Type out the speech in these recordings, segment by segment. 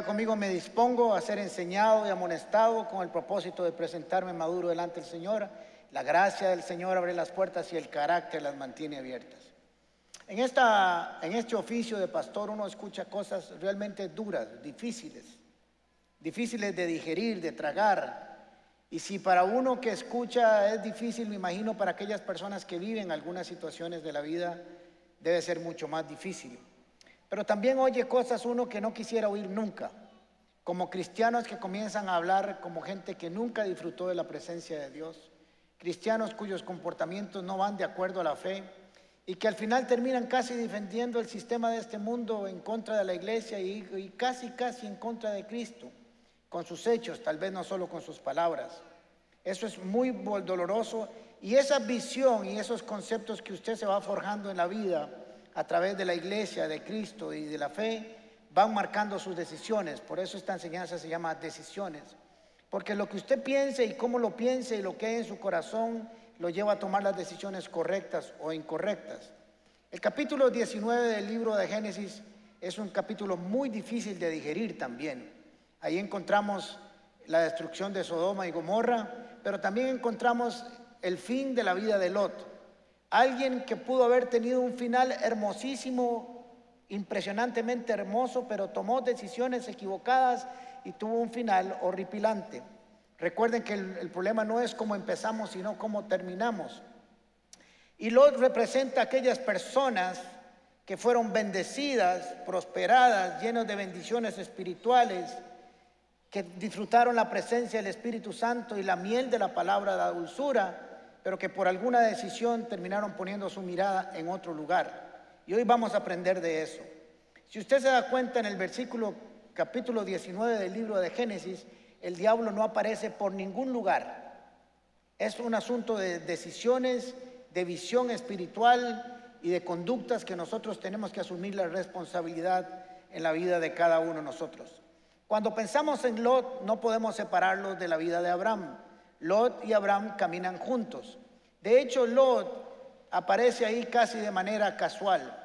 Diga conmigo, me dispongo a ser enseñado y amonestado con el propósito de presentarme maduro delante del Señor. La gracia del Señor abre las puertas y el carácter las mantiene abiertas. En, esta, en este oficio de pastor uno escucha cosas realmente duras, difíciles, difíciles de digerir, de tragar. Y si para uno que escucha es difícil, me imagino para aquellas personas que viven algunas situaciones de la vida debe ser mucho más difícil. Pero también oye cosas uno que no quisiera oír nunca, como cristianos que comienzan a hablar como gente que nunca disfrutó de la presencia de Dios, cristianos cuyos comportamientos no van de acuerdo a la fe. Y que al final terminan casi defendiendo el sistema de este mundo en contra de la iglesia y, casi, casi en contra de Cristo, con sus hechos, tal vez no solo con sus palabras. Eso es muy doloroso. Y esa visión y esos conceptos que usted se va forjando en la vida a través de la iglesia, de Cristo y de la fe, van marcando sus decisiones. Por eso esta enseñanza se llama decisiones. Porque lo que usted piense y cómo lo piense y lo que hay en su corazón lo lleva a tomar las decisiones correctas o incorrectas. El capítulo 19 del libro de Génesis es un capítulo muy difícil de digerir también. Ahí encontramos la destrucción de Sodoma y Gomorra, pero también encontramos el fin de la vida de Lot. Alguien que pudo haber tenido un final hermosísimo, impresionantemente hermoso, pero tomó decisiones equivocadas y tuvo un final horripilante. Recuerden que el, problema no es cómo empezamos, sino cómo terminamos. Y Lot representa aquellas personas que fueron bendecidas, prosperadas, llenas de bendiciones espirituales, que disfrutaron la presencia del Espíritu Santo y la miel de la palabra de la dulzura, pero que por alguna decisión terminaron poniendo su mirada en otro lugar. Y hoy vamos a aprender de eso. Si usted se da cuenta en el versículo capítulo 19 del libro de Génesis, el diablo no aparece por ningún lugar. Es un asunto de decisiones, de visión espiritual y de conductas que nosotros tenemos que asumir la responsabilidad en la vida de cada uno de nosotros. Cuando pensamos en Lot, no podemos separarlo de la vida de Abraham. Lot y Abraham caminan juntos. De hecho, Lot aparece ahí casi de manera casual,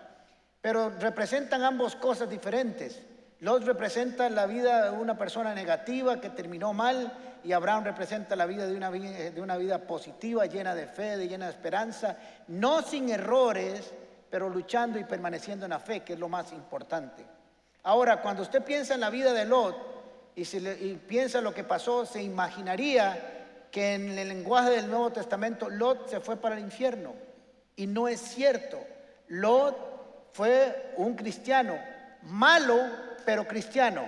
pero representan ambos cosas diferentes. Lot representa la vida de una persona negativa que terminó mal y Abraham representa la vida de una, de una vida positiva, llena de fe, de llena de esperanza, no sin errores, pero luchando y permaneciendo en la fe, que es lo más importante. Ahora, cuando usted piensa en la vida de Lot y, y piensa lo que pasó, se imaginaría que en el lenguaje del Nuevo Testamento Lot se fue para el infierno. Y no es cierto. Lot fue un cristiano malo, pero cristiano.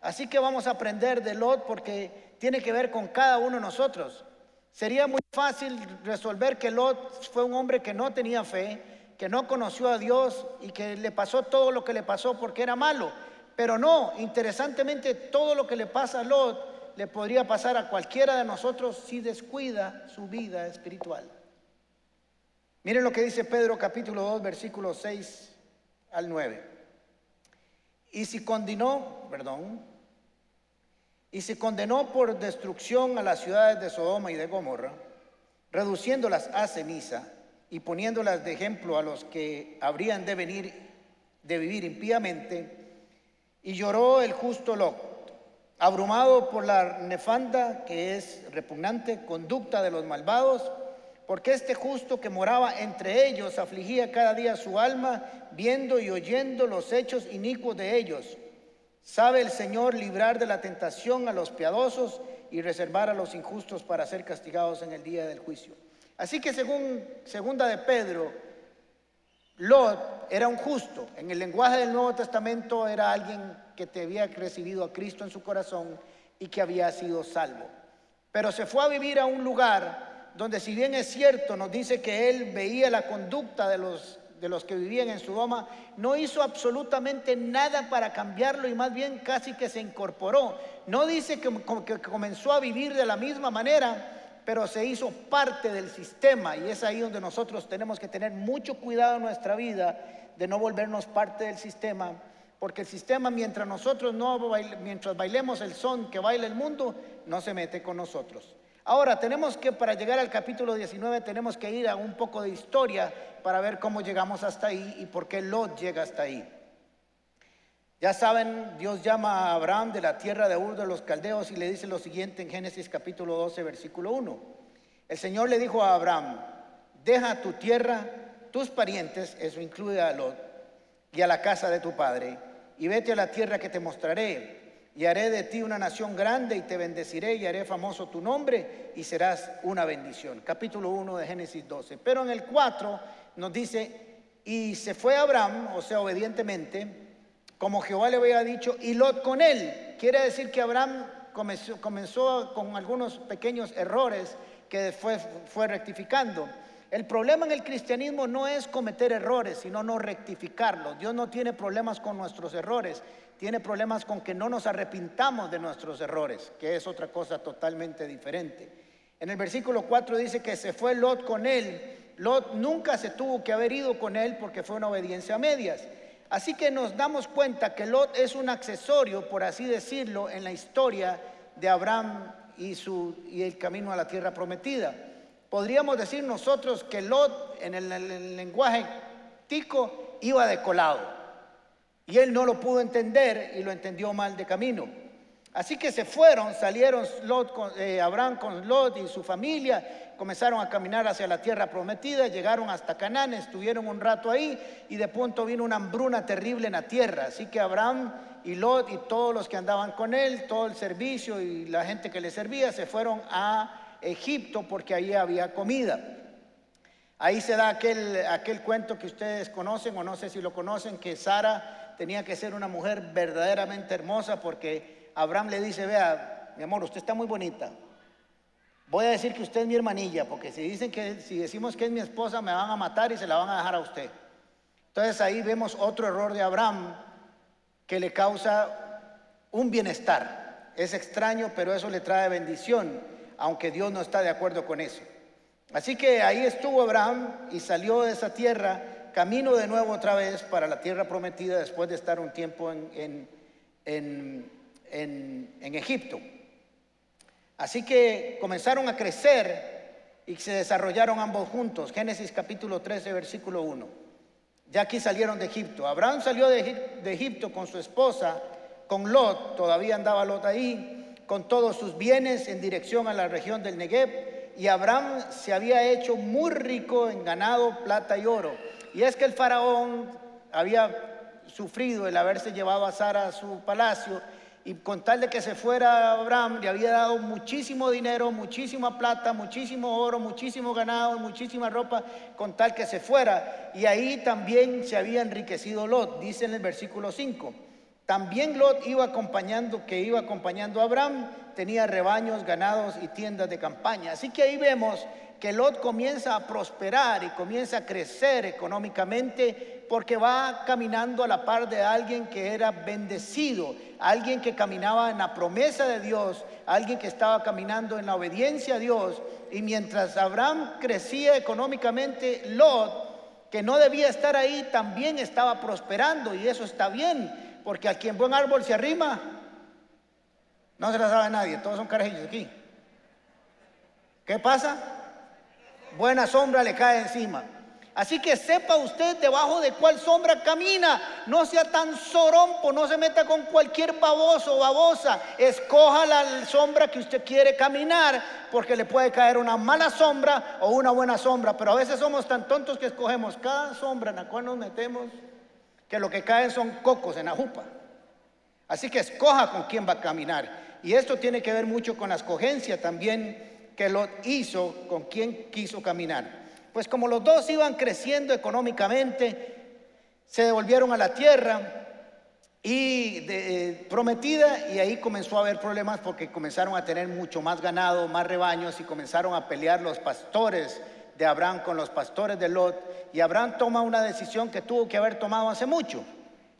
Así que vamos a aprender de Lot porque tiene que ver con cada uno de nosotros. Sería muy fácil resolver que Lot fue un hombre que no tenía fe, que no conoció a Dios y que le pasó todo lo que le pasó porque era malo. Pero no, interesantemente todo lo que le pasa a Lot le podría pasar a cualquiera de nosotros si descuida su vida espiritual. Miren lo que dice Pedro capítulo 2 versículos 6 al 9. Y si condenó, perdón, y se condenó por destrucción a las ciudades de Sodoma y de Gomorra, reduciéndolas a ceniza y poniéndolas de ejemplo a los que habrían de venir de vivir impíamente, y lloró el justo Lot, abrumado por la nefanda que es repugnante conducta de los malvados, porque este justo que moraba entre ellos afligía cada día su alma, viendo y oyendo los hechos inicuos de ellos. Sabe el Señor librar de la tentación a los piadosos y reservar a los injustos para ser castigados en el día del juicio. Así que según segunda de Pedro, Lot era un justo. En el lenguaje del Nuevo Testamento era alguien que te había recibido a Cristo en su corazón y que había sido salvo. Pero se fue a vivir a un lugar donde si bien es cierto, nos dice que él veía la conducta de los, de los que vivían en Sodoma, no hizo absolutamente nada para cambiarlo y más bien casi que se incorporó. No dice que comenzó a vivir de la misma manera, pero se hizo parte del sistema y es ahí donde nosotros tenemos que tener mucho cuidado en nuestra vida de no volvernos parte del sistema, porque el sistema mientras nosotros no mientras bailemos el son que baila el mundo, no se mete con nosotros. Ahora, tenemos que, para llegar al capítulo 19, tenemos que ir a un poco de historia para ver cómo llegamos hasta ahí y por qué Lot llega hasta ahí. Ya saben, Dios llama a Abraham de la tierra de Ur de los Caldeos y le dice lo siguiente en Génesis capítulo 12, versículo 1. El Señor le dijo a Abraham, deja tu tierra, tus parientes, eso incluye a Lot, y a la casa de tu padre, y vete a la tierra que te mostraré, y haré de ti una nación grande, y te bendeciré, y haré famoso tu nombre, y serás una bendición. Capítulo 1 de Génesis 12. Pero en el 4 nos dice, y se fue Abraham, o sea, obedientemente, como Jehová le había dicho, y Lot con él. Quiere decir que Abraham comenzó, con algunos pequeños errores que fue, fue rectificando. El problema en el cristianismo no es cometer errores, sino no rectificarlos. Dios no tiene problemas con nuestros errores, tiene problemas con que no nos arrepintamos de nuestros errores, que es otra cosa totalmente diferente. En el versículo 4 dice que se fue Lot con él. Lot nunca se tuvo que haber ido con él porque fue una obediencia a medias. Así que nos damos cuenta que Lot es un accesorio, por así decirlo, en la historia de Abraham y, el camino a la tierra prometida. Podríamos decir nosotros que Lot, en el, lenguaje tico, iba de colado. Y él no lo pudo entender y lo entendió mal de camino. Así que se fueron, salieron eh, Abraham con Lot y su familia, comenzaron a caminar hacia la tierra prometida, llegaron hasta Canaán, estuvieron un rato ahí y de pronto vino una hambruna terrible en la tierra. Así que Abraham y Lot y todos los que andaban con él, todo el servicio y la gente que le servía, se fueron a Egipto porque ahí había comida. Ahí se da aquel, aquel cuento que ustedes conocen o no sé si lo conocen, que Sara tenía que ser una mujer verdaderamente hermosa porque Abraham le dice, vea, mi amor, usted está muy bonita. Voy a decir que usted es mi hermanilla, porque si dicen que si decimos que es mi esposa me van a matar y se la van a dejar a usted. Entonces ahí vemos otro error de Abraham que le causa un bienestar. Es extraño, pero eso le trae bendición aunque Dios no está de acuerdo con eso. Así que ahí estuvo Abraham y salió de esa tierra, camino de nuevo otra vez para la tierra prometida después de estar un tiempo en, en, Egipto. Así que comenzaron a crecer y se desarrollaron ambos juntos. Génesis capítulo 13, versículo 1. Ya aquí salieron de Egipto. Abraham salió de, de Egipto con su esposa, con Lot, todavía andaba Lot ahí con todos sus bienes en dirección a la región del Negev y Abraham se había hecho muy rico en ganado, plata y oro. Y es que el faraón había sufrido el haberse llevado a Sara a su palacio y con tal de que se fuera Abraham le había dado muchísimo dinero, muchísima plata, muchísimo oro, muchísimo ganado, muchísima ropa, con tal que se fuera. Y ahí también se había enriquecido Lot, dice en el versículo 5. También Lot iba acompañando, que iba acompañando a Abraham, tenía rebaños, ganados y tiendas de campaña. Así que ahí vemos que Lot comienza a prosperar y comienza a crecer económicamente porque va caminando a la par de alguien que era bendecido, alguien que caminaba en la promesa de Dios, alguien que estaba caminando en la obediencia a Dios. Y mientras Abraham crecía económicamente, Lot, que no debía estar ahí, también estaba prosperando y eso está bien porque a quien buen árbol se arrima, no se la sabe nadie, todos son carajillos aquí. ¿Qué pasa? Buena sombra le cae encima. Así que sepa usted debajo de cuál sombra camina. No sea tan sorompo, no se meta con cualquier baboso o babosa. Escoja la sombra que usted quiere caminar, porque le puede caer una mala sombra o una buena sombra. Pero a veces somos tan tontos que escogemos cada sombra en la cual nos metemos que lo que caen son cocos en la jupa. Así que escoja con quién va a caminar. Y esto tiene que ver mucho con la escogencia también que lo hizo, con quién quiso caminar. Pues como los dos iban creciendo económicamente, se devolvieron a la tierra y eh, prometida y ahí comenzó a haber problemas porque comenzaron a tener mucho más ganado, más rebaños y comenzaron a pelear los pastores de Abraham con los pastores de Lot y Abraham toma una decisión que tuvo que haber tomado hace mucho.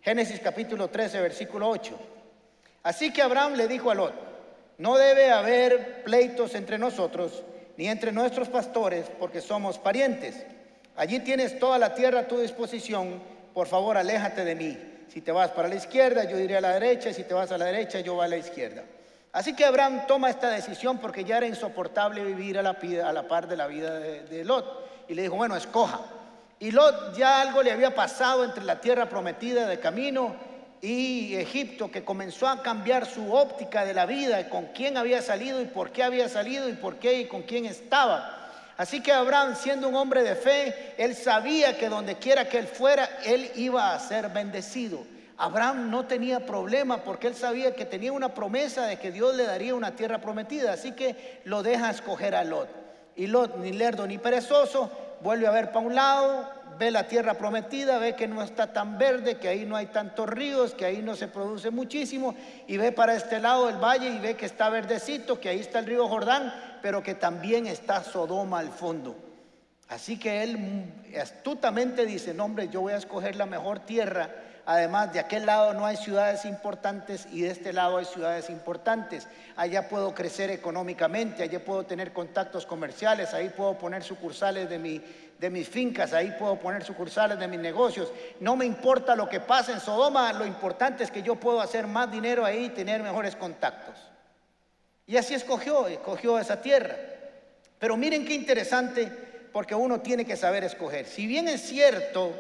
Génesis capítulo 13, versículo 8. Así que Abraham le dijo a Lot, no debe haber pleitos entre nosotros ni entre nuestros pastores porque somos parientes. Allí tienes toda la tierra a tu disposición, por favor aléjate de mí. Si te vas para la izquierda, yo iré a la derecha, si te vas a la derecha, yo voy a la izquierda. Así que Abraham toma esta decisión porque ya era insoportable vivir a la, par de la vida de, Lot. Y le dijo, bueno, escoja. Y Lot ya algo le había pasado entre la tierra prometida de camino y Egipto, que comenzó a cambiar su óptica de la vida, con quién había salido y por qué había salido y por qué y con quién estaba. Así que Abraham, siendo un hombre de fe, él sabía que donde quiera que él fuera, él iba a ser bendecido. Abraham no tenía problema porque él sabía que tenía una promesa de que Dios le daría una tierra prometida. Así que lo deja escoger a Lot. Y Lot, ni lerdo ni perezoso, vuelve a ver para un lado, ve la tierra prometida, ve que no está tan verde, que ahí no hay tantos ríos, que ahí no se produce muchísimo, y ve para este lado el valle y ve que está verdecito, que ahí está el río Jordán, pero que también está Sodoma al fondo. Así que él astutamente dice, no hombre, yo voy a escoger la mejor tierra Además, de aquel lado no hay ciudades importantes y de este lado hay ciudades importantes. Allá puedo crecer económicamente, allá puedo tener contactos comerciales, ahí puedo poner sucursales de, mi, de mis fincas, ahí puedo poner sucursales de mis negocios. No me importa lo que pase en Sodoma, lo importante es que yo puedo hacer más dinero ahí y tener mejores contactos. Y así escogió, escogió esa tierra. Pero miren qué interesante, porque uno tiene que saber escoger. Si bien es cierto,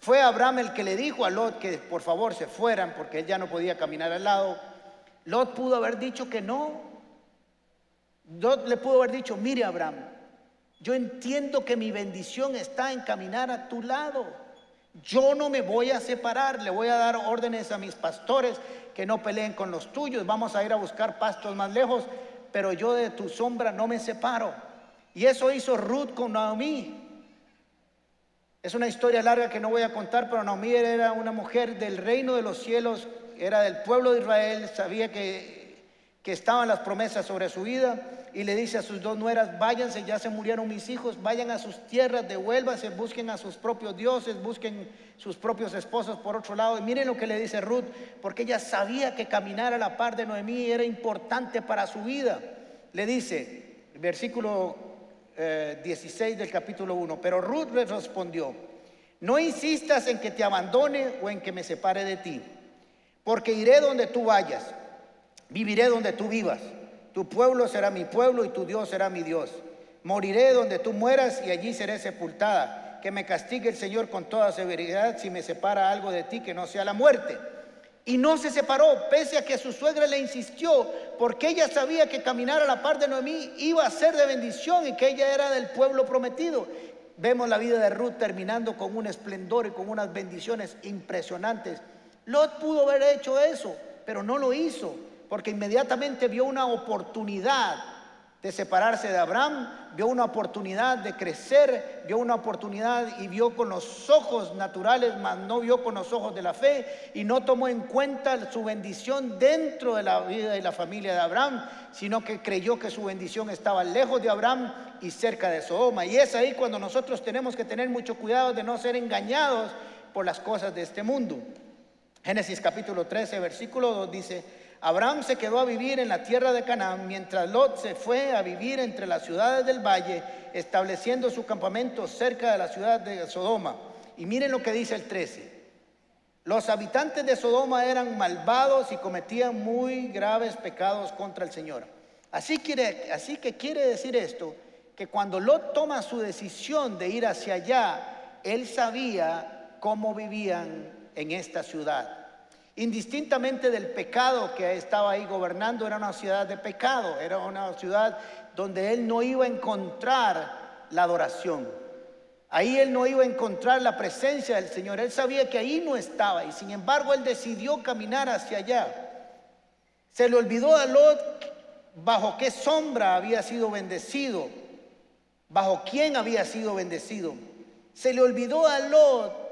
fue Abraham el que le dijo a Lot que por favor se fueran porque él ya no podía caminar al lado. Lot pudo haber dicho que no. Lot le pudo haber dicho, mire Abraham, yo entiendo que mi bendición está en caminar a tu lado. Yo no me voy a separar, le voy a dar órdenes a mis pastores que no peleen con los tuyos, vamos a ir a buscar pastos más lejos, pero yo de tu sombra no me separo. Y eso hizo Ruth con Naomi. Es una historia larga que no voy a contar, pero Naomi era una mujer del reino de los cielos, era del pueblo de Israel, sabía que, que estaban las promesas sobre su vida y le dice a sus dos nueras, váyanse, ya se murieron mis hijos, vayan a sus tierras, devuélvanse, busquen a sus propios dioses, busquen sus propios esposos por otro lado. Y miren lo que le dice Ruth, porque ella sabía que caminar a la par de Noemí era importante para su vida. Le dice, versículo 16 eh, del capítulo 1. Pero Ruth le respondió, no insistas en que te abandone o en que me separe de ti, porque iré donde tú vayas, viviré donde tú vivas. Tu pueblo será mi pueblo y tu Dios será mi Dios. Moriré donde tú mueras y allí seré sepultada. Que me castigue el Señor con toda severidad si me separa algo de ti que no sea la muerte. Y no se separó, pese a que su suegra le insistió, porque ella sabía que caminar a la par de Noemí iba a ser de bendición y que ella era del pueblo prometido. Vemos la vida de Ruth terminando con un esplendor y con unas bendiciones impresionantes. Lot pudo haber hecho eso, pero no lo hizo, porque inmediatamente vio una oportunidad de separarse de Abraham, vio una oportunidad de crecer, vio una oportunidad y vio con los ojos naturales, mas no vio con los ojos de la fe y no tomó en cuenta su bendición dentro de la vida y la familia de Abraham, sino que creyó que su bendición estaba lejos de Abraham y cerca de Sodoma. Y es ahí cuando nosotros tenemos que tener mucho cuidado de no ser engañados por las cosas de este mundo. Génesis capítulo 13, versículo 2 dice, Abraham se quedó a vivir en la tierra de Canaán, mientras Lot se fue a vivir entre las ciudades del valle, estableciendo su campamento cerca de la ciudad de Sodoma. Y miren lo que dice el 13. Los habitantes de Sodoma eran malvados y cometían muy graves pecados contra el Señor. Así, quiere, así que quiere decir esto, que cuando Lot toma su decisión de ir hacia allá, él sabía cómo vivían en esta ciudad. Indistintamente del pecado que estaba ahí gobernando, era una ciudad de pecado, era una ciudad donde él no iba a encontrar la adoración. Ahí él no iba a encontrar la presencia del Señor. Él sabía que ahí no estaba y sin embargo él decidió caminar hacia allá. Se le olvidó a Lot bajo qué sombra había sido bendecido, bajo quién había sido bendecido. Se le olvidó a Lot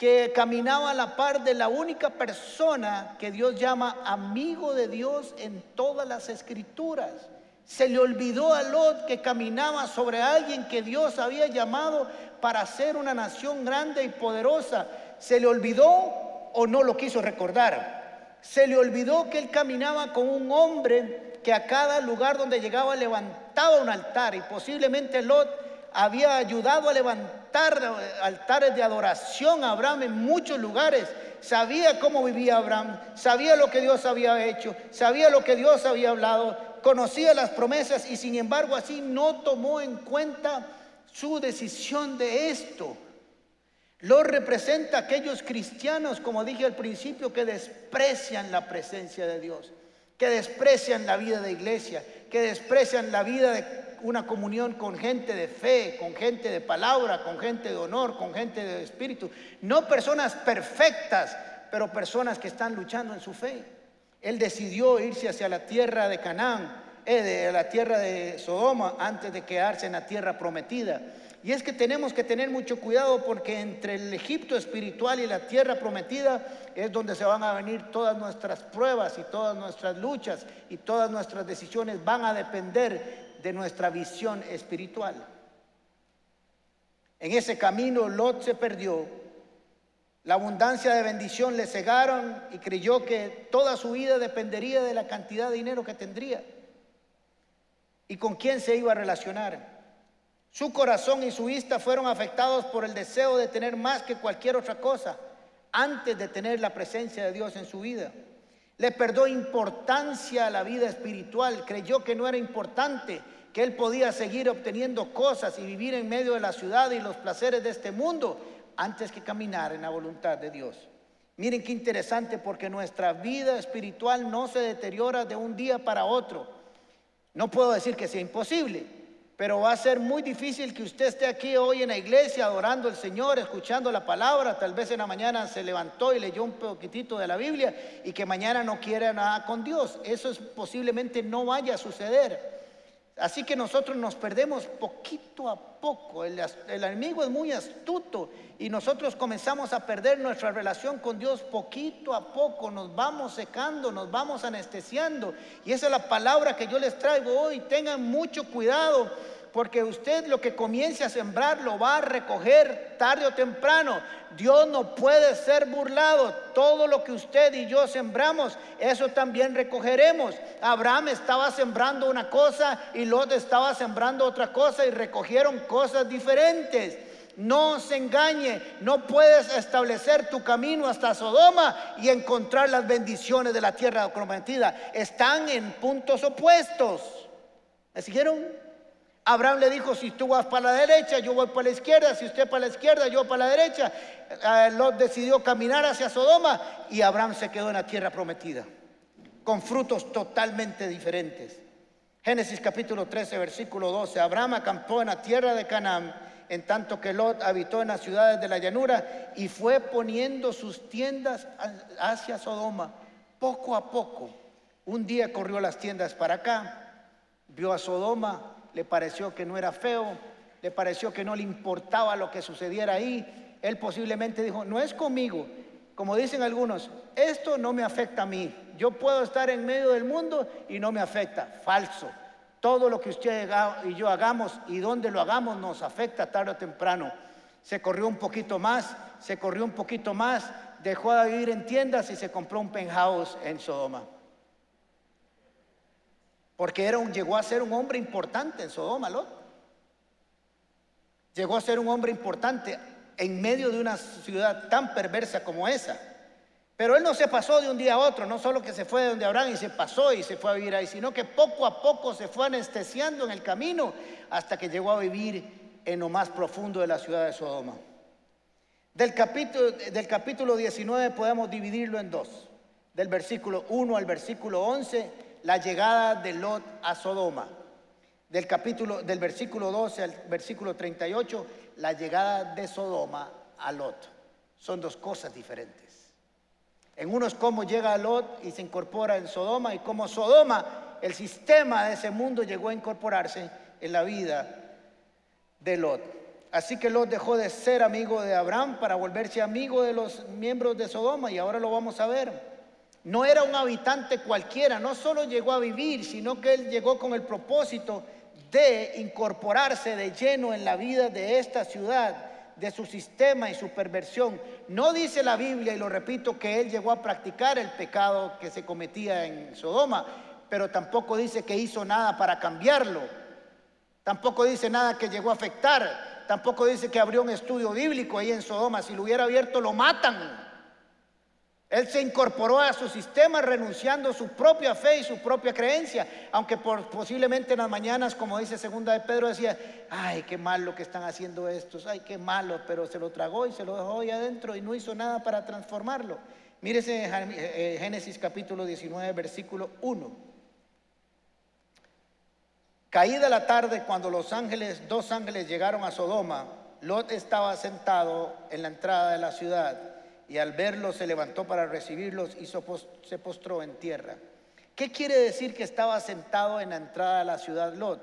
que caminaba a la par de la única persona que Dios llama amigo de Dios en todas las escrituras. Se le olvidó a Lot que caminaba sobre alguien que Dios había llamado para ser una nación grande y poderosa. Se le olvidó o no lo quiso recordar. Se le olvidó que él caminaba con un hombre que a cada lugar donde llegaba levantaba un altar y posiblemente Lot había ayudado a levantar altares de adoración a Abraham en muchos lugares. Sabía cómo vivía Abraham, sabía lo que Dios había hecho, sabía lo que Dios había hablado, conocía las promesas y sin embargo así no tomó en cuenta su decisión de esto. Lo representa aquellos cristianos, como dije al principio, que desprecian la presencia de Dios, que desprecian la vida de iglesia, que desprecian la vida de una comunión con gente de fe, con gente de palabra, con gente de honor, con gente de espíritu. No personas perfectas, pero personas que están luchando en su fe. Él decidió irse hacia la tierra de Canaán, eh, de la tierra de Sodoma, antes de quedarse en la tierra prometida. Y es que tenemos que tener mucho cuidado porque entre el Egipto espiritual y la tierra prometida es donde se van a venir todas nuestras pruebas y todas nuestras luchas y todas nuestras decisiones van a depender de nuestra visión espiritual. En ese camino Lot se perdió. La abundancia de bendición le cegaron y creyó que toda su vida dependería de la cantidad de dinero que tendría y con quién se iba a relacionar. Su corazón y su vista fueron afectados por el deseo de tener más que cualquier otra cosa antes de tener la presencia de Dios en su vida. Le perdió importancia a la vida espiritual, creyó que no era importante, que él podía seguir obteniendo cosas y vivir en medio de la ciudad y los placeres de este mundo antes que caminar en la voluntad de Dios. Miren qué interesante porque nuestra vida espiritual no se deteriora de un día para otro. No puedo decir que sea imposible, pero va a ser muy difícil que usted esté aquí hoy en la iglesia adorando al Señor, escuchando la palabra. Tal vez en la mañana se levantó y leyó un poquitito de la Biblia y que mañana no quiera nada con Dios. Eso posiblemente no vaya a suceder. Así que nosotros nos perdemos poquito a poco. El, el, enemigo es muy astuto y nosotros comenzamos a perder nuestra relación con Dios poquito a poco. Nos vamos secando, nos vamos anestesiando. Y esa es la palabra que yo les traigo hoy. Tengan mucho cuidado porque usted lo que comience a sembrar lo va a recoger tarde o temprano. Dios no puede ser burlado. Todo lo que usted y yo sembramos, eso también recogeremos. Abraham estaba sembrando una cosa y Lot estaba sembrando otra cosa y recogieron cosas diferentes. No se engañe, no puedes establecer tu camino hasta Sodoma y encontrar las bendiciones de la tierra prometida. Están en puntos opuestos. ¿Me siguieron? Abraham le dijo, si tú vas para la derecha, yo voy para la izquierda, si usted para la izquierda, yo para la derecha. Eh, Lot decidió caminar hacia Sodoma y Abraham se quedó en la tierra prometida, con frutos totalmente diferentes. Génesis capítulo 13, versículo 12. Abraham acampó en la tierra de Canaán, en tanto que Lot habitó en las ciudades de la llanura y fue poniendo sus tiendas hacia Sodoma, poco a poco. Un día corrió las tiendas para acá, vio a Sodoma, le pareció que no era feo, le pareció que no le importaba lo que sucediera ahí. Él posiblemente dijo, no es conmigo. Como dicen algunos, esto no me afecta a mí. Yo puedo estar en medio del mundo y no me afecta. Falso. Todo lo que usted y yo hagamos y donde lo hagamos nos afecta tarde o temprano. Se corrió un poquito más, se corrió un poquito más, dejó de vivir en tiendas y se compró un penthouse en Sodoma. Porque era un, llegó a ser un hombre importante en Sodoma, Lot. Llegó a ser un hombre importante en medio de una ciudad tan perversa como esa. Pero él no se pasó de un día a otro, no solo que se fue de donde Abraham y se pasó y se fue a vivir ahí, sino que poco a poco se fue anestesiando en el camino hasta que llegó a vivir en lo más profundo de la ciudad de Sodoma. Del capítulo, del capítulo 19 podemos dividirlo en dos, del versículo 1 al versículo 11 la llegada de Lot a Sodoma. Del capítulo del versículo 12 al versículo 38, la llegada de Sodoma a Lot. Son dos cosas diferentes. En uno es cómo llega Lot y se incorpora en Sodoma y cómo Sodoma, el sistema de ese mundo llegó a incorporarse en la vida de Lot. Así que Lot dejó de ser amigo de Abraham para volverse amigo de los miembros de Sodoma y ahora lo vamos a ver. No era un habitante cualquiera, no solo llegó a vivir, sino que él llegó con el propósito de incorporarse de lleno en la vida de esta ciudad, de su sistema y su perversión. No dice la Biblia, y lo repito, que él llegó a practicar el pecado que se cometía en Sodoma, pero tampoco dice que hizo nada para cambiarlo. Tampoco dice nada que llegó a afectar. Tampoco dice que abrió un estudio bíblico ahí en Sodoma. Si lo hubiera abierto, lo matan. Él se incorporó a su sistema renunciando a su propia fe y su propia creencia, aunque posiblemente en las mañanas, como dice segunda de Pedro, decía, ay, qué malo que están haciendo estos, ay, qué malo, pero se lo tragó y se lo dejó ahí adentro y no hizo nada para transformarlo. Mírese eh, Génesis capítulo 19, versículo 1. Caída la tarde, cuando los ángeles, dos ángeles llegaron a Sodoma, Lot estaba sentado en la entrada de la ciudad y al verlos se levantó para recibirlos y se postró en tierra. ¿Qué quiere decir que estaba sentado en la entrada de la ciudad Lot?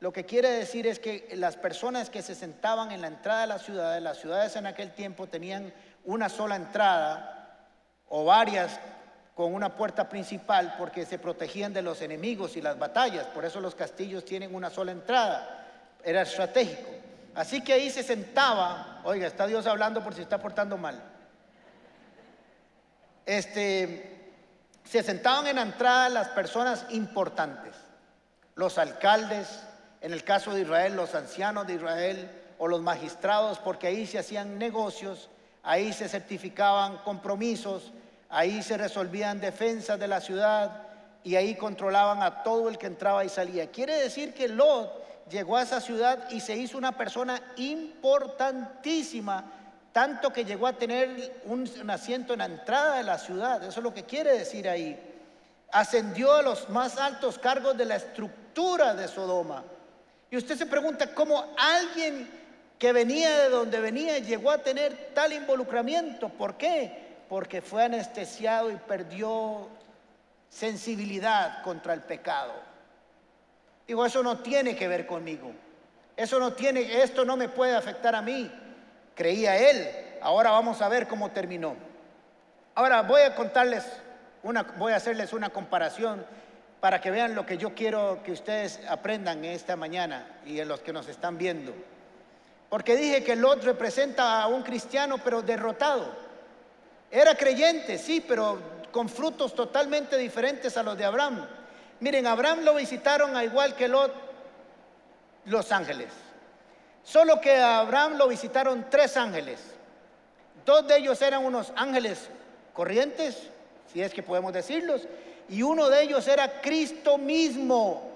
Lo que quiere decir es que las personas que se sentaban en la entrada de la ciudad, las ciudades en aquel tiempo tenían una sola entrada o varias con una puerta principal porque se protegían de los enemigos y las batallas. Por eso los castillos tienen una sola entrada. Era estratégico. Así que ahí se sentaba, oiga, está Dios hablando por si está portando mal este, se sentaban en la entrada las personas importantes, los alcaldes, en el caso de Israel, los ancianos de Israel o los magistrados, porque ahí se hacían negocios, ahí se certificaban compromisos, ahí se resolvían defensas de la ciudad y ahí controlaban a todo el que entraba y salía. Quiere decir que Lot llegó a esa ciudad y se hizo una persona importantísima tanto que llegó a tener un, asiento en la entrada de la ciudad, eso es lo que quiere decir ahí. Ascendió a los más altos cargos de la estructura de Sodoma. Y usted se pregunta cómo alguien que venía de donde venía llegó a tener tal involucramiento. ¿Por qué? Porque fue anestesiado y perdió sensibilidad contra el pecado. Digo, eso no tiene que ver conmigo. Eso no tiene, esto no me puede afectar a mí creía él. Ahora vamos a ver cómo terminó. Ahora voy a contarles una, voy a hacerles una comparación para que vean lo que yo quiero que ustedes aprendan esta mañana y en los que nos están viendo. Porque dije que Lot representa a un cristiano pero derrotado. Era creyente, sí, pero con frutos totalmente diferentes a los de Abraham. Miren, Abraham lo visitaron a igual que Lot los ángeles. Solo que a Abraham lo visitaron tres ángeles. Dos de ellos eran unos ángeles corrientes, si es que podemos decirlos, y uno de ellos era Cristo mismo.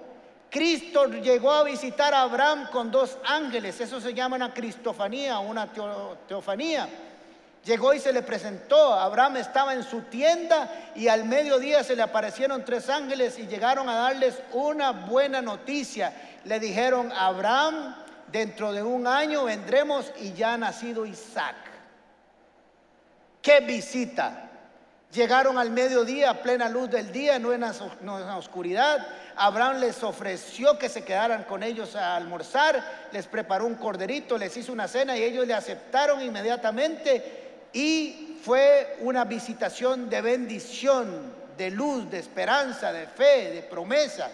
Cristo llegó a visitar a Abraham con dos ángeles, eso se llama una cristofanía, una teofanía. Llegó y se le presentó. Abraham estaba en su tienda y al mediodía se le aparecieron tres ángeles y llegaron a darles una buena noticia. Le dijeron, Abraham, dentro de un año vendremos y ya ha nacido Isaac. ¡Qué visita! Llegaron al mediodía, a plena luz del día, no en, la, oscuridad. Abraham les ofreció que se quedaran con ellos a almorzar, les preparó un corderito, les hizo una cena y ellos le aceptaron inmediatamente. Y fue una visitación de bendición, de luz, de esperanza, de fe, de promesa.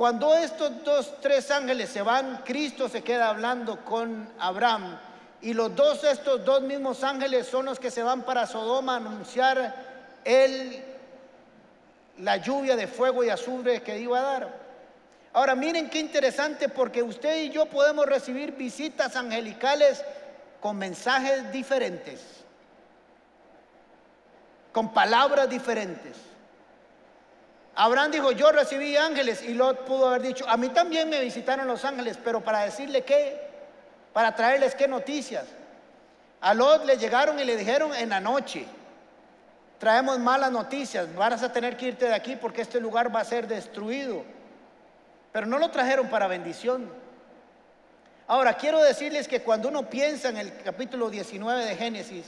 Cuando estos dos, tres ángeles se van, Cristo se queda hablando con Abraham. Y los dos, estos dos mismos ángeles son los que se van para Sodoma a anunciar el, la lluvia de fuego y azufre que iba a dar. Ahora miren qué interesante porque usted y yo podemos recibir visitas angelicales con mensajes diferentes, con palabras diferentes. Abraham dijo, yo recibí ángeles y Lot pudo haber dicho, a mí también me visitaron los ángeles, pero para decirle qué, para traerles qué noticias. A Lot le llegaron y le dijeron en la noche, traemos malas noticias, vas a tener que irte de aquí porque este lugar va a ser destruido. Pero no lo trajeron para bendición. Ahora, quiero decirles que cuando uno piensa en el capítulo 19 de Génesis,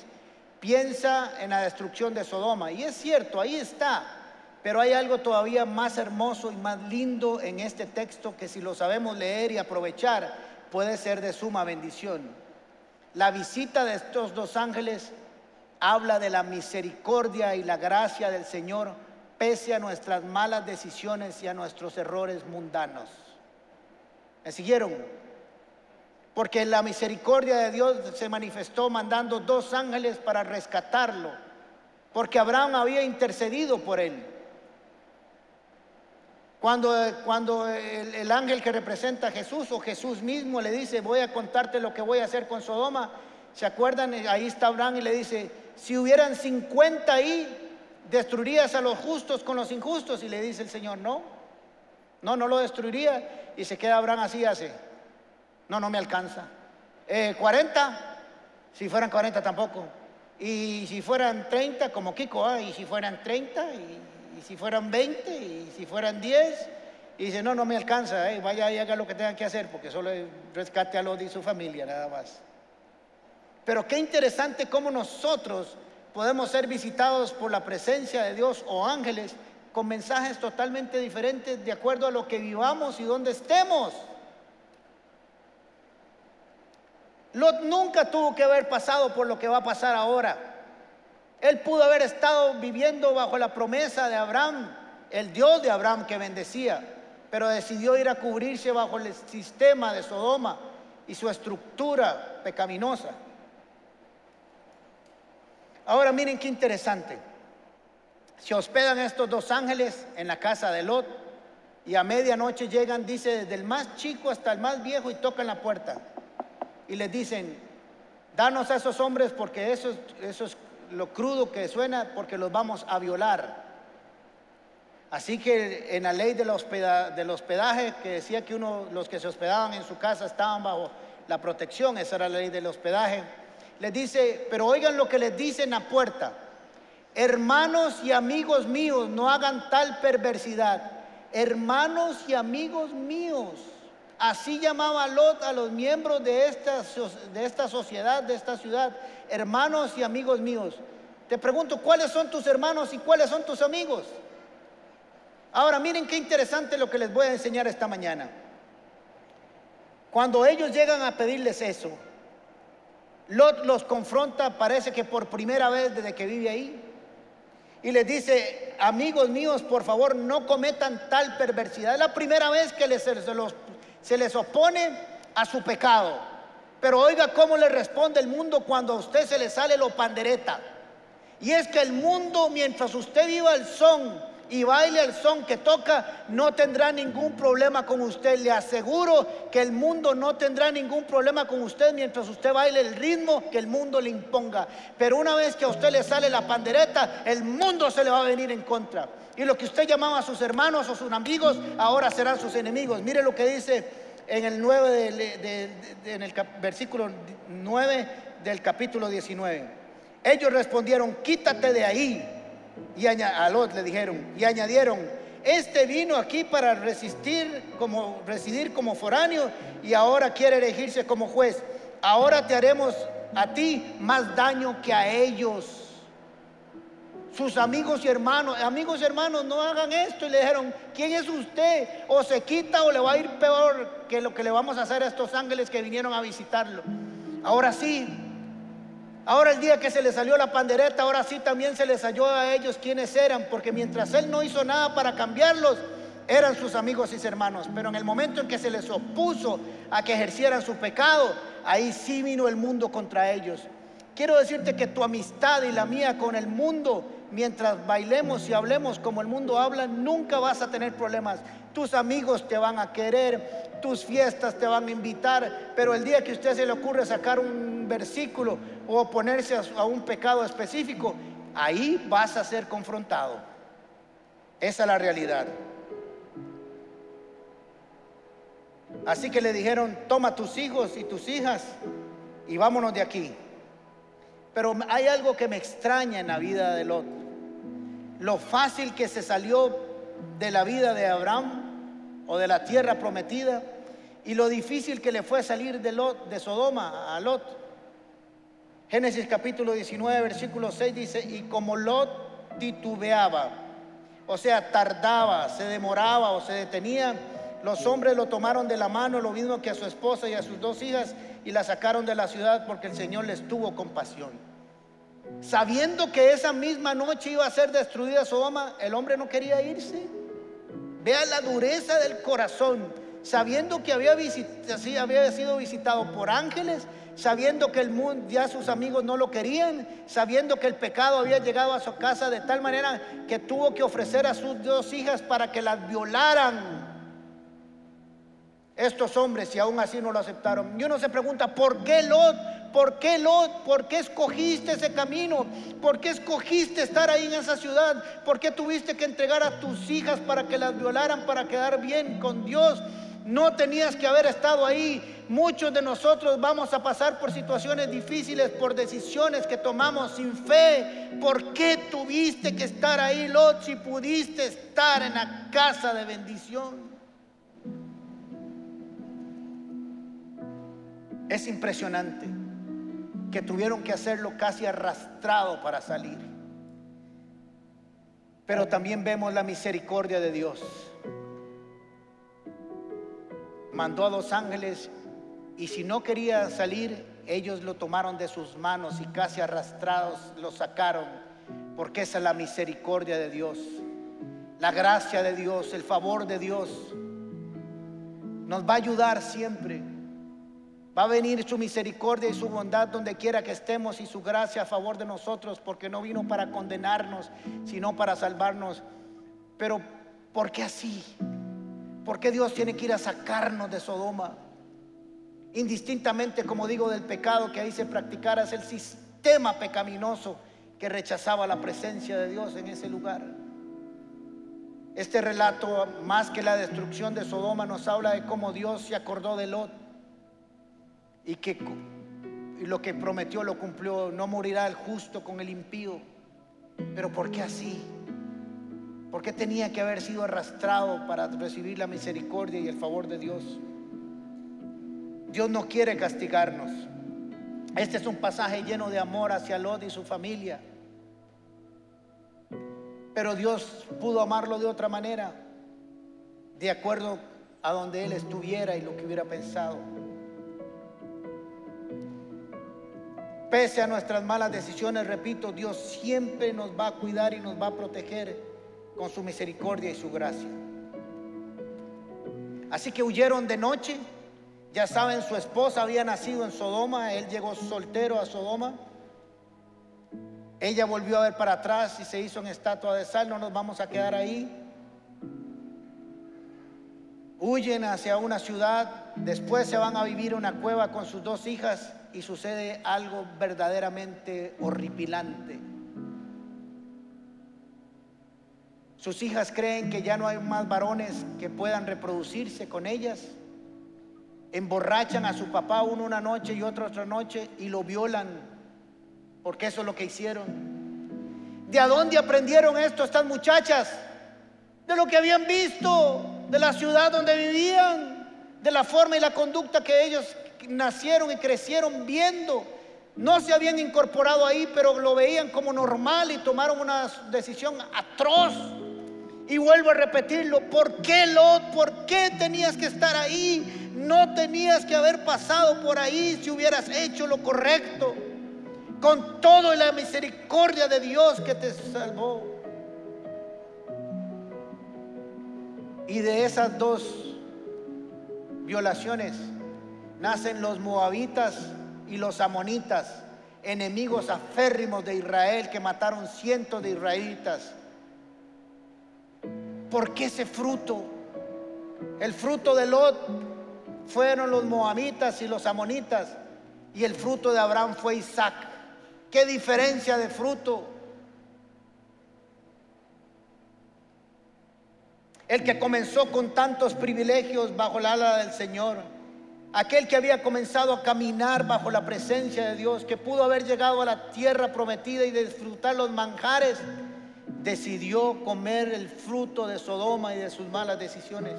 piensa en la destrucción de Sodoma. Y es cierto, ahí está. Pero hay algo todavía más hermoso y más lindo en este texto que si lo sabemos leer y aprovechar puede ser de suma bendición. La visita de estos dos ángeles habla de la misericordia y la gracia del Señor pese a nuestras malas decisiones y a nuestros errores mundanos. ¿Me siguieron? Porque la misericordia de Dios se manifestó mandando dos ángeles para rescatarlo, porque Abraham había intercedido por él. Cuando, cuando el, ángel que representa a Jesús o Jesús mismo le dice, voy a contarte lo que voy a hacer con Sodoma, ¿se acuerdan? Ahí está Abraham y le dice, si hubieran 50 ahí, destruirías a los justos con los injustos. Y le dice el Señor, no, no, no lo destruiría. Y se queda Abraham así, hace, no, no me alcanza. Eh, 40, si fueran 40 tampoco. Y si fueran 30, como Kiko, ¿ah? y si fueran 30, y, si fueran 20, y si fueran 10, y dice, no, no me alcanza, eh, vaya y haga lo que tengan que hacer, porque solo rescate a Lot y su familia, nada más. Pero qué interesante cómo nosotros podemos ser visitados por la presencia de Dios o ángeles con mensajes totalmente diferentes de acuerdo a lo que vivamos y donde estemos. Lot nunca tuvo que haber pasado por lo que va a pasar ahora. Él pudo haber estado viviendo bajo la promesa de Abraham, el Dios de Abraham que bendecía, pero decidió ir a cubrirse bajo el sistema de Sodoma y su estructura pecaminosa. Ahora miren qué interesante. Se hospedan estos dos ángeles en la casa de Lot y a medianoche llegan, dice, desde el más chico hasta el más viejo y tocan la puerta y les dicen, danos a esos hombres porque eso, eso es lo crudo que suena, porque los vamos a violar. Así que en la ley del, hospedaje, que decía que uno, los que se hospedaban en su casa estaban bajo la protección, esa era la ley del hospedaje, les dice, pero oigan lo que les dice en la puerta, hermanos y amigos míos, no hagan tal perversidad, hermanos y amigos míos, Así llamaba Lot a los miembros de esta, de esta sociedad, de esta ciudad, hermanos y amigos míos. Te pregunto, ¿cuáles son tus hermanos y cuáles son tus amigos? Ahora, miren qué interesante lo que les voy a enseñar esta mañana. Cuando ellos llegan a pedirles eso, Lot los confronta, parece que por primera vez desde que vive ahí, y les dice, amigos míos, por favor, no cometan tal perversidad. Es la primera vez que les, se los se les opone a su pecado. Pero oiga cómo le responde el mundo cuando a usted se le sale lo pandereta. Y es que el mundo, mientras usted viva el son y baile el son que toca, no tendrá ningún problema con usted. Le aseguro que el mundo no tendrá ningún problema con usted mientras usted baile el ritmo que el mundo le imponga. Pero una vez que a usted le sale la pandereta, el mundo se le va a venir en contra. Y lo que usted llamaba a sus hermanos o sus amigos, ahora serán sus enemigos. Mire lo que dice en el, 9 en el versículo 9 del capítulo 19. Ellos respondieron, quítate de ahí. Y a le dijeron, y añadieron, este vino aquí para resistir como, residir como foráneo y ahora quiere elegirse como juez. Ahora te haremos a ti más daño que a ellos sus amigos y hermanos, amigos y hermanos, no hagan esto. Y le dijeron, ¿quién es usted? O se quita o le va a ir peor que lo que le vamos a hacer a estos ángeles que vinieron a visitarlo. Ahora sí, ahora el día que se le salió la pandereta, ahora sí también se les halló a ellos quiénes eran, porque mientras él no hizo nada para cambiarlos, eran sus amigos y hermanos. Pero en el momento en que se les opuso a que ejercieran su pecado, ahí sí vino el mundo contra ellos. Quiero decirte que tu amistad y la mía con el mundo mientras bailemos y hablemos como el mundo habla, nunca vas a tener problemas. Tus amigos te van a querer, tus fiestas te van a invitar, pero el día que a usted se le ocurre sacar un versículo o oponerse a un pecado específico, ahí vas a ser confrontado. Esa es la realidad. Así que le dijeron, toma tus hijos y tus hijas y vámonos de aquí. Pero hay algo que me extraña en la vida de Lot lo fácil que se salió de la vida de Abraham o de la tierra prometida y lo difícil que le fue salir de, Lot, de Sodoma a Lot. Génesis capítulo 19, versículo 6 dice, y como Lot titubeaba, o sea, tardaba, se demoraba o se detenía, los hombres lo tomaron de la mano, lo mismo que a su esposa y a sus dos hijas, y la sacaron de la ciudad porque el Señor les tuvo compasión. Sabiendo que esa misma noche iba a ser destruida Sodoma, el hombre no quería irse. Vea la dureza del corazón, sabiendo que había, sido visitado por ángeles, sabiendo que el mundo, ya sus amigos no lo querían, sabiendo que el pecado había llegado a su casa de tal manera que tuvo que ofrecer a sus dos hijas para que las violaran. Estos hombres, y aún así no lo aceptaron. Y uno se pregunta, ¿por qué Lot ¿Por qué Lot? ¿Por qué escogiste ese camino? ¿Por qué escogiste estar ahí en esa ciudad? ¿Por qué tuviste que entregar a tus hijas para que las violaran para quedar bien con Dios? No tenías que haber estado ahí. Muchos de nosotros vamos a pasar por situaciones difíciles, por decisiones que tomamos sin fe. ¿Por qué tuviste que estar ahí, Lot, si pudiste estar en la casa de bendición? Es impresionante que tuvieron que hacerlo casi arrastrado para salir. Pero también vemos la misericordia de Dios mandó a dos ángeles y si no quería salir, ellos lo tomaron de sus manos y casi arrastrados lo sacaron, porque esa es la misericordia de Dios, la gracia de Dios, el favor de Dios. Nos va a ayudar siempre. Va a venir su misericordia y su bondad donde quiera que estemos y su gracia a favor de nosotros, porque no vino para condenarnos, sino para salvarnos. Pero, ¿por qué así? ¿Por qué Dios tiene que ir a sacarnos de Sodoma? Indistintamente, como digo, del pecado que ahí se practicara, es el sistema pecaminoso que rechazaba la presencia de Dios en ese lugar. Este relato, más que la destrucción de Sodoma, nos habla de cómo Dios se acordó de Lot y que lo que prometió lo cumplió. No morirá el justo con el impío. Pero ¿por qué así? ¿Por qué tenía que haber sido arrastrado para recibir la misericordia y el favor de Dios? Dios no quiere castigarnos. Este es un pasaje lleno de amor hacia Lot y su familia. Pero Dios pudo amarlo de otra manera, de acuerdo a donde él estuviera y lo que hubiera pensado. Pese a nuestras malas decisiones, repito, Dios siempre nos va a cuidar y nos va a proteger con su misericordia y su gracia. Así que huyeron de noche. Ya saben, su esposa había nacido en Sodoma, él llegó soltero a Sodoma. Ella volvió a ver para atrás y se hizo en estatua de sal, no nos vamos a quedar ahí. Huyen hacia una ciudad, después se van a vivir una cueva con sus dos hijas y sucede algo verdaderamente horripilante. Sus hijas creen que ya no hay más varones que puedan reproducirse con ellas. Emborrachan a su papá uno una noche y otro otra noche y lo violan, porque eso es lo que hicieron. ¿De dónde aprendieron esto estas muchachas? De lo que habían visto, de la ciudad donde vivían, de la forma y la conducta que ellos nacieron y crecieron viendo. No se habían incorporado ahí, pero lo veían como normal y tomaron una decisión atroz y vuelvo a repetirlo, ¿por qué Lot? ¿Por qué tenías que estar ahí? No tenías que haber pasado por ahí si hubieras hecho lo correcto. Con todo la misericordia de Dios que te salvó. Y de esas dos violaciones nacen los moabitas y los amonitas, enemigos aférrimos de Israel que mataron cientos de israelitas ¿Por qué ese fruto? El fruto de Lot fueron los moabitas y los amonitas y el fruto de Abraham fue Isaac. ¿Qué diferencia de fruto? El que comenzó con tantos privilegios bajo la ala del Señor, aquel que había comenzado a caminar bajo la presencia de Dios, que pudo haber llegado a la tierra prometida y disfrutar los manjares decidió comer el fruto de Sodoma y de sus malas decisiones.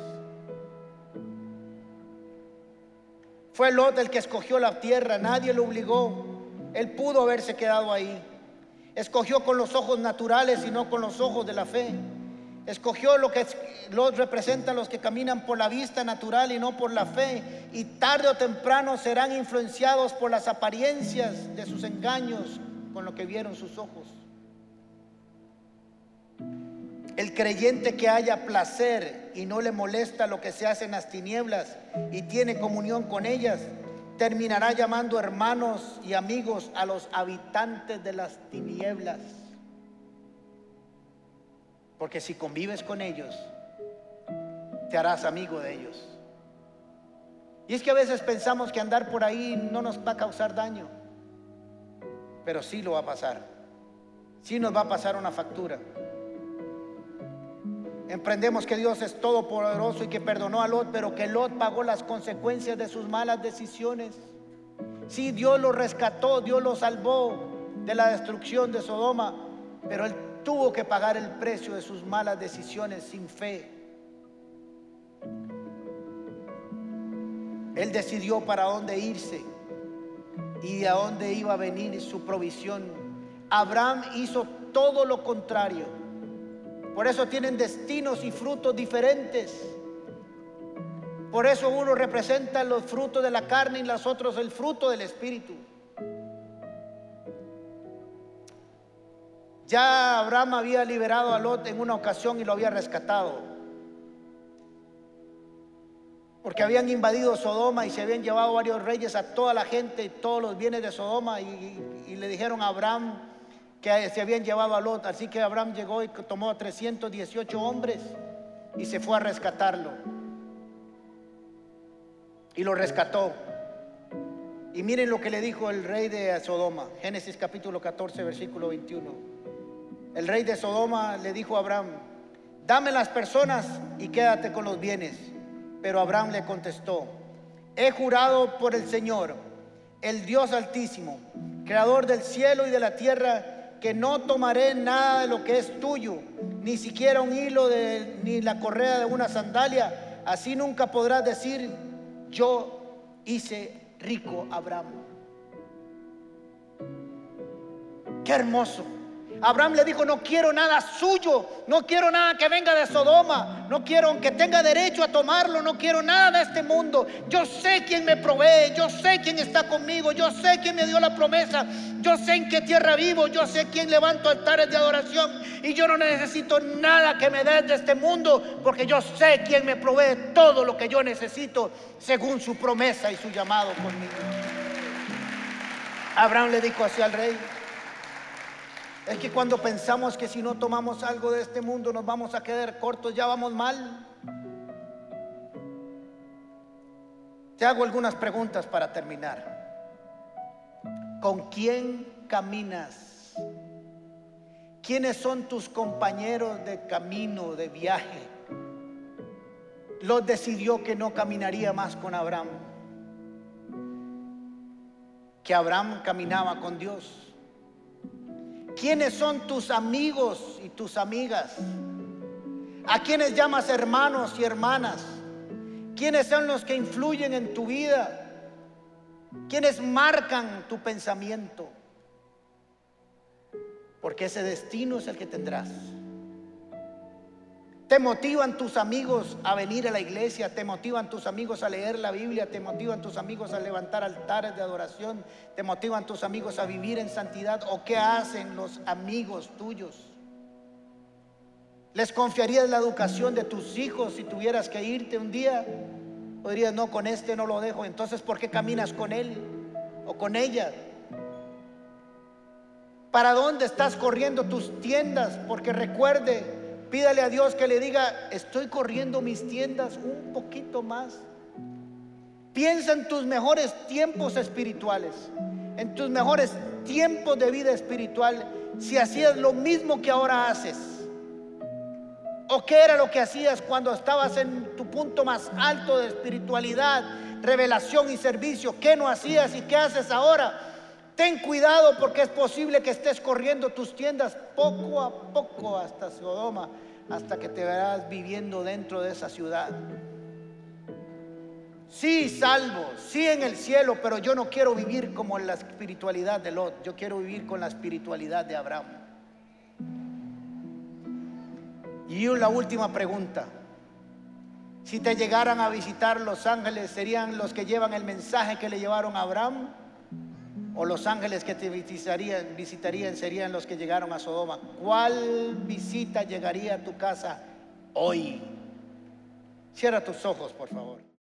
Fue Lot el que escogió la tierra, nadie lo obligó. Él pudo haberse quedado ahí. Escogió con los ojos naturales y no con los ojos de la fe. Escogió lo que Lot representa los que caminan por la vista natural y no por la fe. Y tarde o temprano serán influenciados por las apariencias de sus engaños con lo que vieron sus ojos. El creyente que haya placer y no le molesta lo que se hace en las tinieblas y tiene comunión con ellas, terminará llamando hermanos y amigos a los habitantes de las tinieblas. Porque si convives con ellos, te harás amigo de ellos. Y es que a veces pensamos que andar por ahí no nos va a causar daño. pero sí lo va a pasar. Sí nos va a pasar una factura. Emprendemos que Dios es todopoderoso y que perdonó a Lot, pero que Lot pagó las consecuencias de sus malas decisiones. Sí, Dios lo rescató, Dios lo salvó de la destrucción de Sodoma, pero él tuvo que pagar el precio de sus malas decisiones sin fe. Él decidió para dónde irse y a dónde iba a venir su provisión. Abraham hizo todo lo contrario. Por eso tienen destinos y frutos diferentes. Por eso uno representa los frutos de la carne y los otros el fruto del Espíritu. Ya Abraham había liberado a Lot en una ocasión y lo había rescatado. Porque habían invadido Sodoma y se habían llevado varios reyes a toda la gente y todos los bienes de Sodoma y, y le dijeron a Abraham que se habían llevado a Lot. Así que Abraham llegó y tomó a 318 hombres y se fue a rescatarlo. Y lo rescató. Y miren lo que le dijo el rey de Sodoma, Génesis capítulo 14, versículo 21. El rey de Sodoma le dijo a Abraham, dame las personas y quédate con los bienes. Pero Abraham le contestó, he jurado por el Señor, el Dios altísimo, creador del cielo y de la tierra, que no tomaré nada de lo que es tuyo, ni siquiera un hilo de, ni la correa de una sandalia. Así nunca podrás decir, yo hice rico a Abraham. Qué hermoso. Abraham le dijo, no quiero nada suyo, no quiero nada que venga de Sodoma, no quiero que tenga derecho a tomarlo, no quiero nada de este mundo. Yo sé quién me provee, yo sé quién está conmigo, yo sé quién me dio la promesa, yo sé en qué tierra vivo, yo sé quién levanto altares de adoración y yo no necesito nada que me dé de este mundo porque yo sé quién me provee todo lo que yo necesito según su promesa y su llamado conmigo. Abraham le dijo así al rey, es que cuando pensamos que si no tomamos algo de este mundo nos vamos a quedar cortos, ya vamos mal. Te hago algunas preguntas para terminar. ¿Con quién caminas? ¿Quiénes son tus compañeros de camino, de viaje? Lot decidió que no caminaría más con Abraham, que Abraham caminaba con Dios. ¿Quiénes son tus amigos y tus amigas? ¿A quiénes llamas hermanos y hermanas? ¿Quiénes son los que influyen en tu vida? ¿Quiénes marcan tu pensamiento? Porque ese destino es el que tendrás. Te motivan tus amigos a venir a la iglesia, te motivan tus amigos a leer la Biblia, te motivan tus amigos a levantar altares de adoración, te motivan tus amigos a vivir en santidad o qué hacen los amigos tuyos. ¿Les confiarías la educación de tus hijos si tuvieras que irte un día? Podrías, no, con este no lo dejo. Entonces, ¿por qué caminas con él o con ella? ¿Para dónde estás corriendo tus tiendas? Porque recuerde, Pídale a Dios que le diga, estoy corriendo mis tiendas un poquito más. Piensa en tus mejores tiempos espirituales, en tus mejores tiempos de vida espiritual, si hacías lo mismo que ahora haces. ¿O qué era lo que hacías cuando estabas en tu punto más alto de espiritualidad, revelación y servicio? ¿Qué no hacías y qué haces ahora? Ten cuidado porque es posible que estés corriendo tus tiendas poco a poco hasta Sodoma, hasta que te verás viviendo dentro de esa ciudad. Sí, salvo, sí en el cielo, pero yo no quiero vivir como en la espiritualidad de Lot, yo quiero vivir con la espiritualidad de Abraham. Y la última pregunta. Si te llegaran a visitar los ángeles, ¿serían los que llevan el mensaje que le llevaron a Abraham? O los ángeles que te visitarían, visitarían serían los que llegaron a Sodoma. ¿Cuál visita llegaría a tu casa hoy? Cierra tus ojos, por favor.